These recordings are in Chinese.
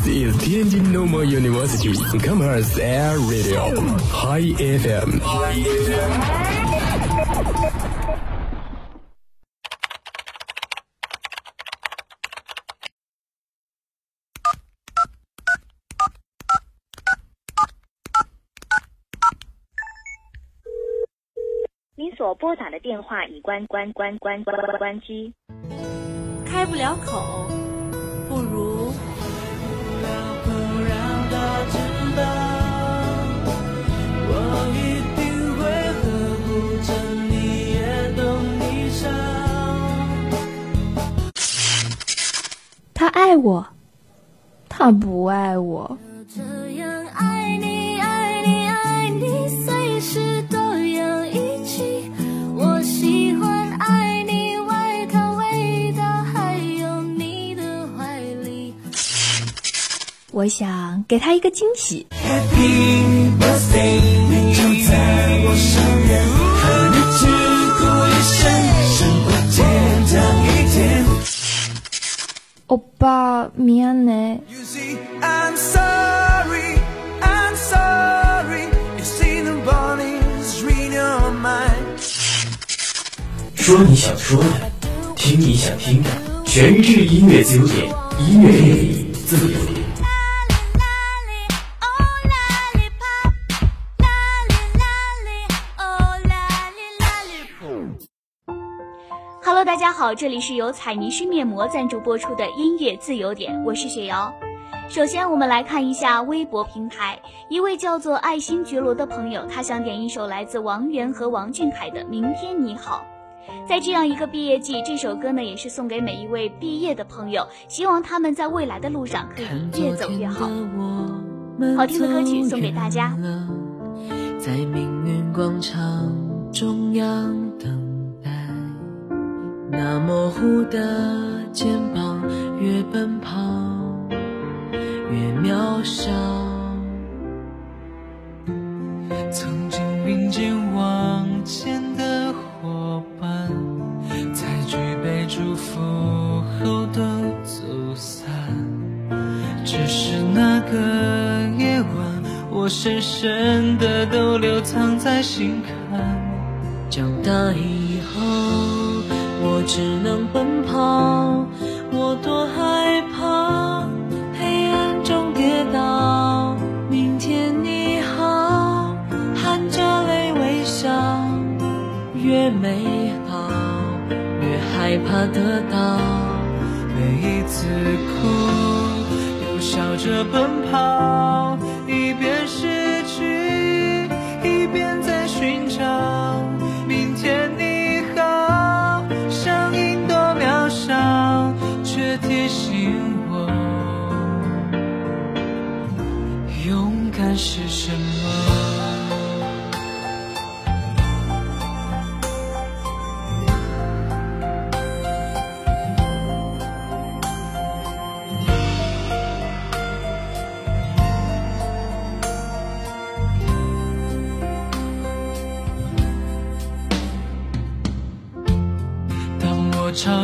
This is Tianjin Normal University Commerce Air Radio High FM。您所拨打的电话已关关关关关关关机。开不了口，不如我，他不爱我。这样爱你，爱你，爱你，随时都要一起。我喜欢爱你外套味道，还有你的怀里。我想给他一个惊喜。Happy birthday，欧巴，미안해。 You see, I'm sorry, I'm sorry. You see the bodies read your mind. 说你想说的，听你想听的，全智音乐自由点，音乐电力自由点。 Hello，大家好，这里是由彩泥须面膜赞助播出的音乐自由点，我是雪瑶。首先，我们来看一下微博平台，一位叫做爱新觉罗的朋友，他想点一首来自王源和王俊凯的《明天你好》。在这样一个毕业季，这首歌呢也是送给每一位毕业的朋友，希望他们在未来的路上可以越走越好。好听的歌曲送给大家。在命运广场中央等，那模糊的肩膀越奔跑越渺小。曾经并肩往前的伙伴，在举杯祝福后都走散。只是那个夜晚，我深深的都留藏在心坎。长大以后，我只能奔跑，我多害怕黑暗中跌倒。明天你好，含着泪微笑，越美好越害怕得到。每一次哭，又笑着奔跑，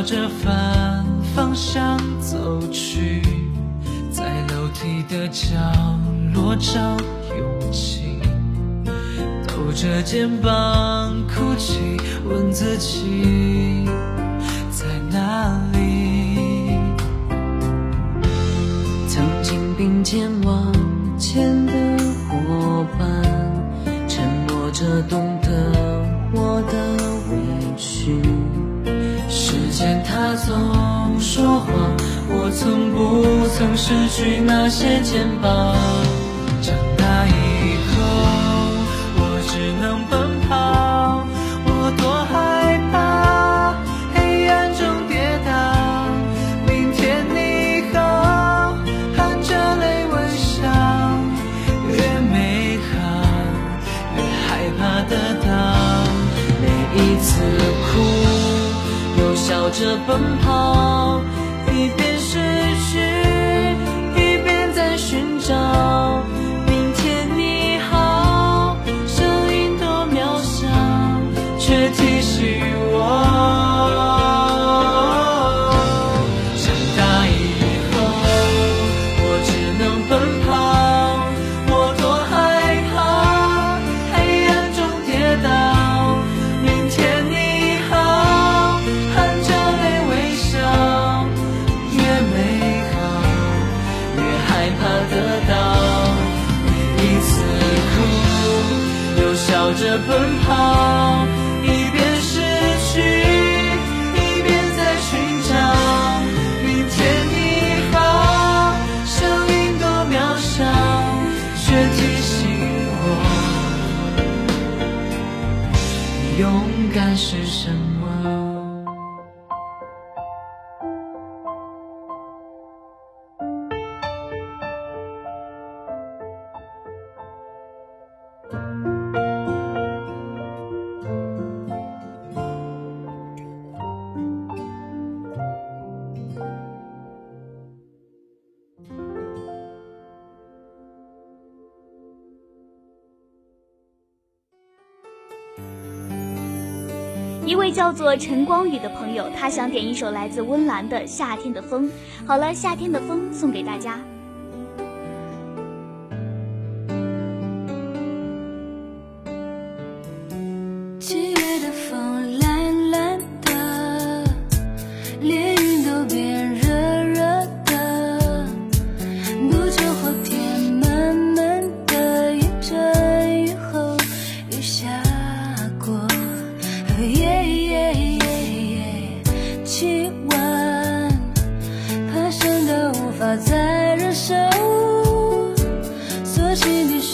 着反方向走去，在楼梯的角落找勇气，抖着肩膀哭泣，问自己曾不曾失去那些肩膀。长大以后，我只能奔跑，我多害怕黑暗中跌倒。明天你好，含着泪微笑，越美好越害怕得到。每一次哭，又笑着奔跑，一边勇敢是什么？一位叫做陈光宇的朋友他想点一首来自温岚的夏天的风。好了夏天的风送给大家。弯，爬升到无法再忍受。索性你。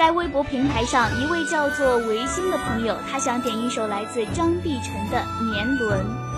在微博平台上一位叫做维新的朋友他想点一首来自张碧晨的年轮。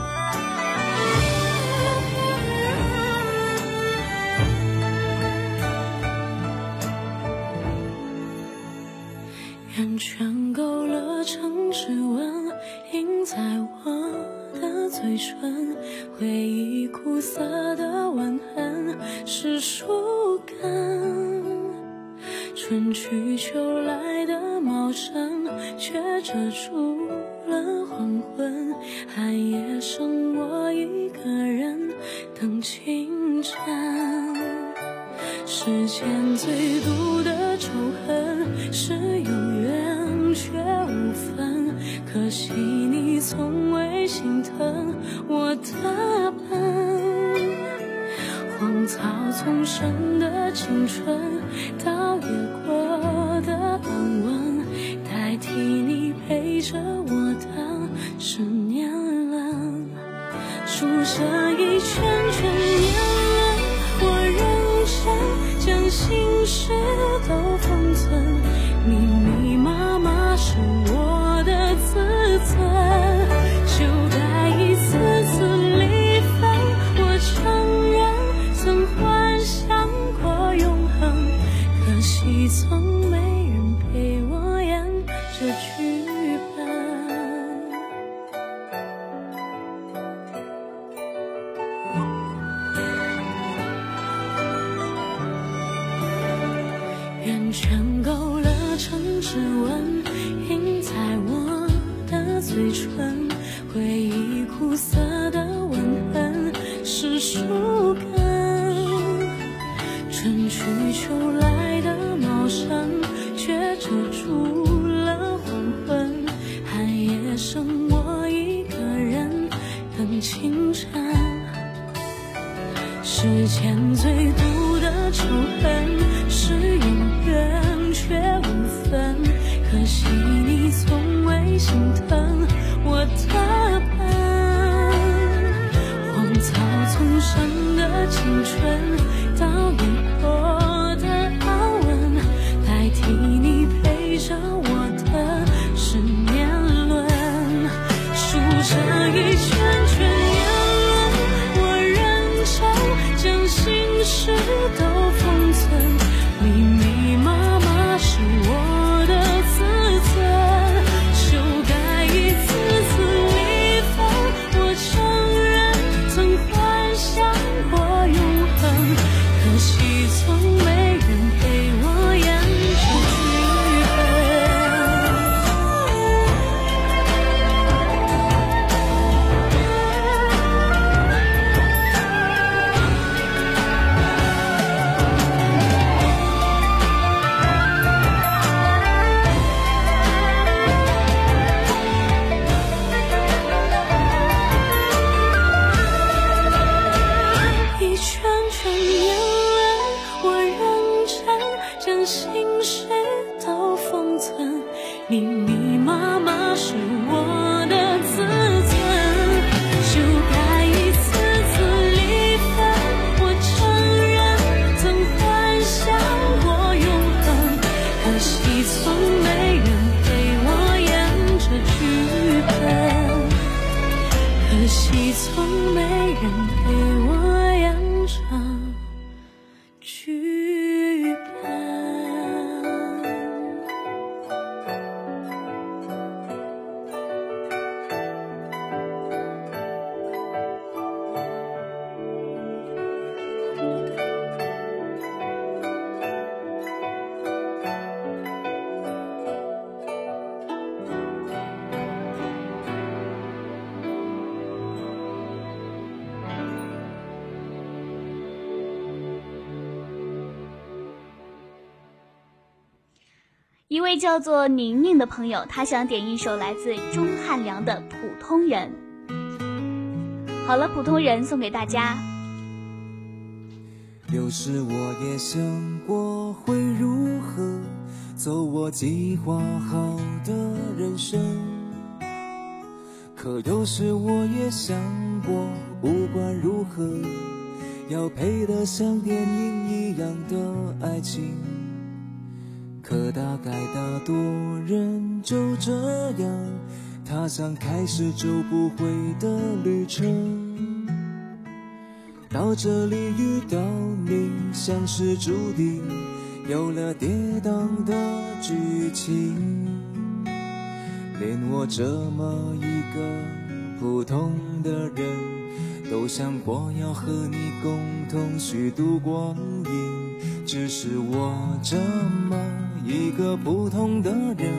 去秋来的茂盛，却遮住了黄昏。寒夜剩我一个人等清晨。世间最毒的仇恨是有缘却无分，可惜你从未心疼我的笨。荒草丛生的青春，倒也过我的安稳，代替你陪着我的十年了。数着一圈圈年轮，我认真将心事都 Bye. 没人陪。一位叫做宁宁的朋友，他想点一首来自钟汉良的《普通人》。好了，《普通人》送给大家。有时我也想过会如何走我计划好的人生，可有时我也想过，不管如何，要配得像电影一样的爱情。可大概大多人就这样踏上开始就不回的旅程。到这里遇到你，像是注定，有了跌宕的剧情。连我这么一个普通的人，都想过要和你共同虚度光阴。只是我这么一个普通的人，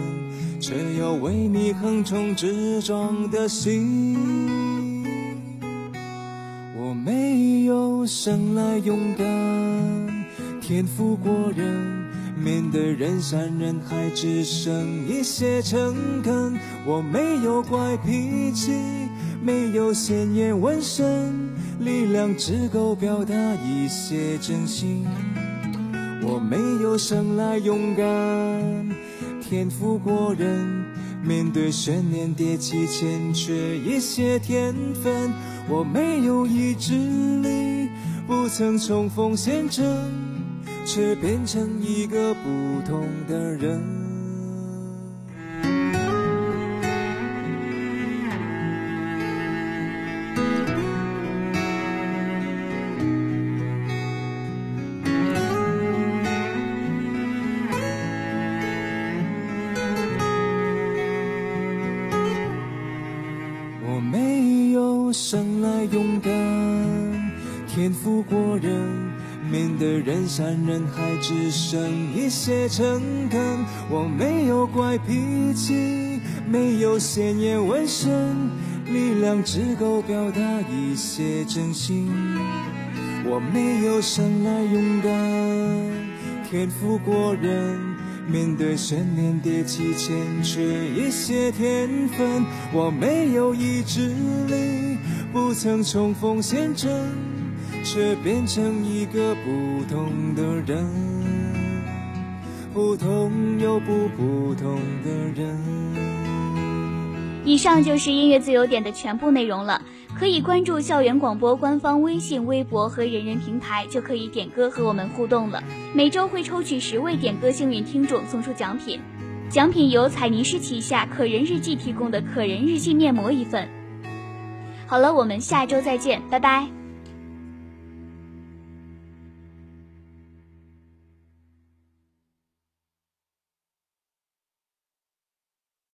却有为你横冲直撞的心。我没有生来勇敢，天赋过人。面对人山人海，只剩一些诚恳。我没有怪脾气，没有鲜艳纹身，力量只够表达一些真心。我没有生来勇敢，天赋过人，面对悬念迭起，欠缺一些天分。我没有意志力，不曾冲锋陷阵。却变成一个不同的人。面对人山人海，只剩一些诚恳。我没有怪脾气，没有鲜艳纹身，力量只够表达一些真心。我没有生来勇敢，天赋过人，面对悬念迭起，欠缺一些天分。我没有意志力，不曾冲锋陷阵。却变成一个不同的人，不同又不普通的人。以上就是音乐自由点的全部内容了。可以关注校园广播官方微信、微博和人人平台，就可以点歌和我们互动了。每周会抽取十位点歌幸运听众送出奖品，奖品由彩泥诗旗下可人日记提供的可人日记面膜一份。好了，我们下周再见，拜拜。